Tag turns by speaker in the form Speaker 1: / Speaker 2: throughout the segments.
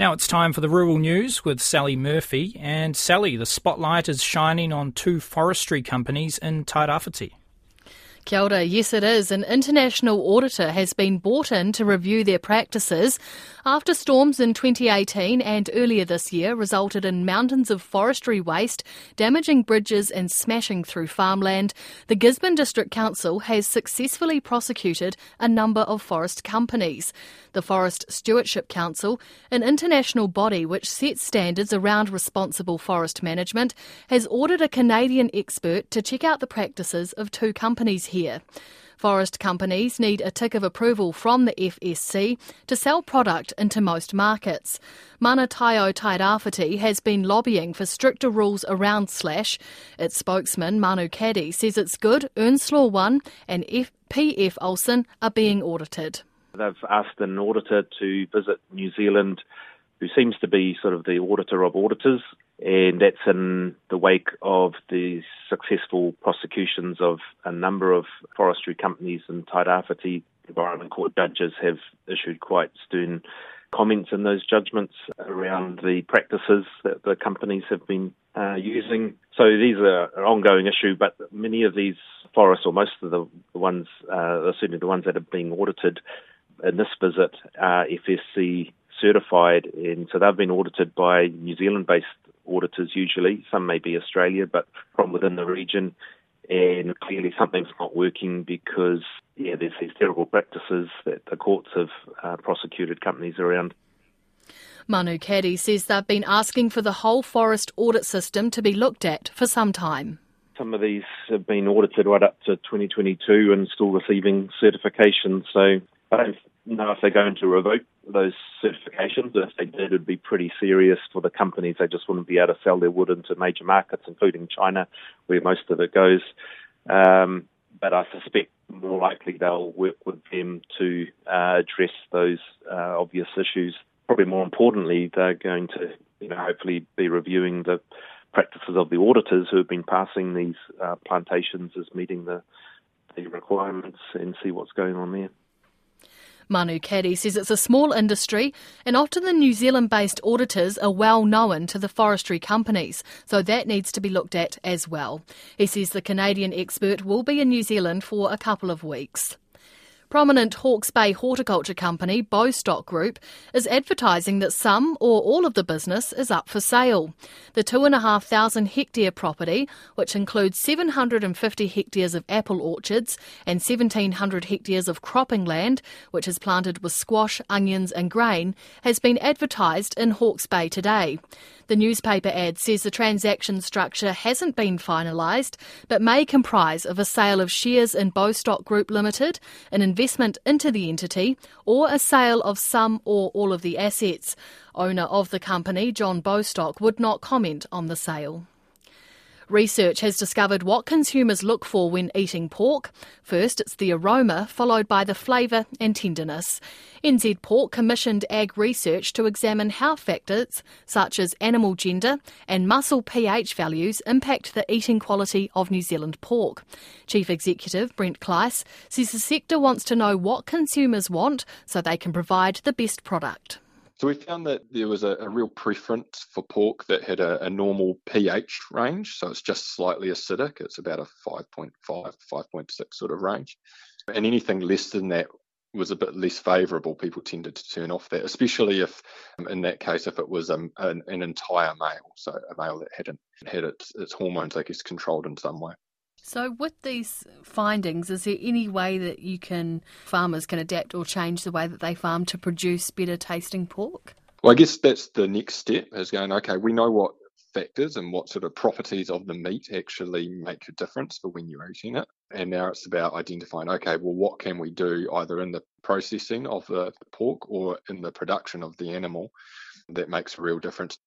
Speaker 1: Now it's time for the rural news with Sally Murphy. And Sally, the spotlight is shining on two forestry companies in Tairāwhiti.
Speaker 2: Kia ora. Yes, it is. An international auditor has been brought in to review their practices after storms in 2018 and earlier this year resulted in mountains of forestry waste damaging bridges and smashing through farmland. The Gisborne District Council has successfully prosecuted a number of forest companies. The Forest Stewardship Council, an international body which sets standards around responsible forest management, has ordered a Canadian expert to check out the practices of two companies here. Forest companies need a tick of approval from the FSC to sell product into most markets. Mana Taiao Tairāwhiti has been lobbying for stricter rules around slash. Its spokesman, Manu Caddy, says it's good Earnslaw 1 and F- PF Olsen are being audited.
Speaker 3: They've asked an auditor to visit New Zealand who seems to be sort of the auditor of auditors, and that's in the wake of the successful prosecutions of a number of forestry companies in Tairāwhiti. Environment Court judges have issued quite stern comments in those judgments around the practices that the companies have been uh, using. So these are an ongoing issue, but many of these forests, or most of the ones, uh, certainly the ones that are being audited in this visit, are FSC certified, and so they've been audited by New Zealand-based auditors usually. Some may be Australia, but from within the region. And clearly something's not working because yeah, there's these terrible practices that the courts have uh, prosecuted companies around.
Speaker 2: Manu Caddy says they've been asking for the whole forest audit system to be looked at for some time.
Speaker 3: Some of these have been audited right up to 2022 and still receiving certification. So I don't know if they're going to revoke those certifications. If they did, it'd be pretty serious for the companies. They just wouldn't be able to sell their wood into major markets, including China, where most of it goes. Um, but I suspect more likely they'll work with them to uh, address those uh, obvious issues. Probably more importantly, they're going to, you know, hopefully be reviewing the practices of the auditors who have been passing these uh, plantations as meeting the, the requirements and see what's going on there.
Speaker 2: Manu Caddy says it's a small industry and often the New Zealand based auditors are well known to the forestry companies, so that needs to be looked at as well. He says the Canadian expert will be in New Zealand for a couple of weeks. Prominent Hawke's Bay horticulture company Bostock Group is advertising that some or all of the business is up for sale. The 2,500 hectare property, which includes 750 hectares of apple orchards and 1,700 hectares of cropping land, which is planted with squash, onions, and grain, has been advertised in Hawke's Bay today. The newspaper ad says the transaction structure hasn't been finalised, but may comprise of a sale of shares in Bostock Group Limited, an investment into the entity, or a sale of some or all of the assets. Owner of the company, John Bostock, would not comment on the sale. Research has discovered what consumers look for when eating pork. First, it's the aroma, followed by the flavour and tenderness. NZ Pork commissioned AgResearch to examine how factors such as animal gender and muscle pH values impact the eating quality of New Zealand pork. Chief Executive Brent Kleiss says the sector wants to know what consumers want so they can provide the best product.
Speaker 4: So we found that there was a, a real preference for pork that had a, a, normal pH range. So it's just slightly acidic. It's about a 5.5, 5.6 sort of range. And anything less than that was a bit less favourable. People tended to turn off that, especially if, um, in that case, if it was um, an, an entire male, so a male that hadn't had its, its hormones, I guess, controlled in some way.
Speaker 2: So, with these findings, is there any way that you can farmers can adapt or change the way that they farm to produce better tasting pork?
Speaker 4: Well, I guess that's the next step is going. Okay, we know what factors and what sort of properties of the meat actually make a difference for when you're eating it. And now it's about identifying, okay, well, what can we do either in the processing of the pork or in the production of the animal that makes a real difference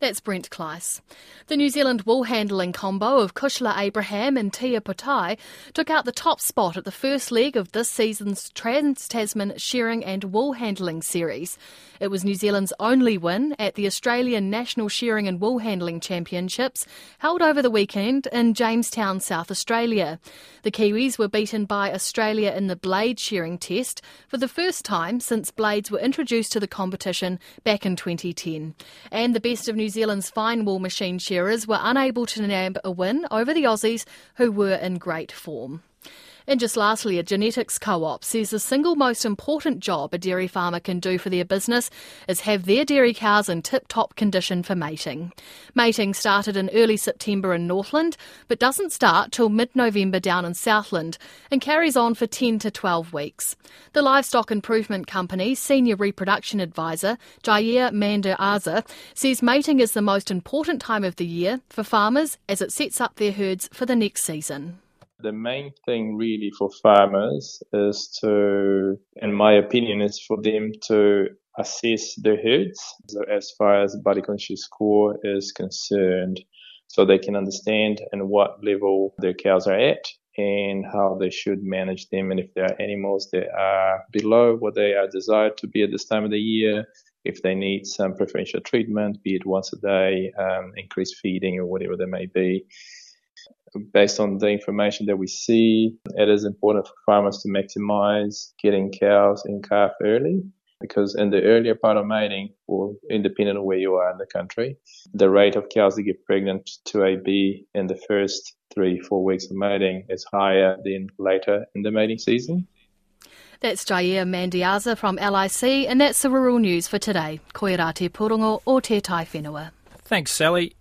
Speaker 2: That's Brent Kleiss. The New Zealand wool handling combo of Kushla Abraham and Tia Potai took out the top spot at the first leg of this season's Trans Tasman Shearing and Wool Handling Series. It was New Zealand's only win at the Australian National Shearing and Wool Handling Championships held over the weekend in Jamestown, South Australia. The Kiwis were beaten by Australia in the blade shearing test for the first time since blades were introduced to the competition back in 2010. And the best of New Zealand's fine wool machine shearers were unable to nab a win over the Aussies, who were in great form. And just lastly, a genetics co op says the single most important job a dairy farmer can do for their business is have their dairy cows in tip top condition for mating. Mating started in early September in Northland, but doesn't start till mid November down in Southland and carries on for 10 to 12 weeks. The Livestock Improvement Company's senior reproduction advisor, Jair Mandiaza, says mating is the most important time of the year for farmers as it sets up their herds for the next season
Speaker 5: the main thing really for farmers is to, in my opinion, is for them to assess their herds. So as far as body conscious score is concerned so they can understand in what level their cows are at and how they should manage them. And if there are animals that are below what they are desired to be at this time of the year if they need some preferential treatment be it once a day um, increased feeding or whatever there may be based on the information that we see, it is important for farmers to maximize getting cows in calf early because in the earlier part of mating, or independent of where you are in the country, the rate of cows that get pregnant to AB in the first three, four weeks of mating is higher than later in the mating season.
Speaker 2: That's Jair Mandiaza from LIC, and that's the rural news for today. Koirate Purongo o Te Tai Whenua.
Speaker 1: Thanks, Sally.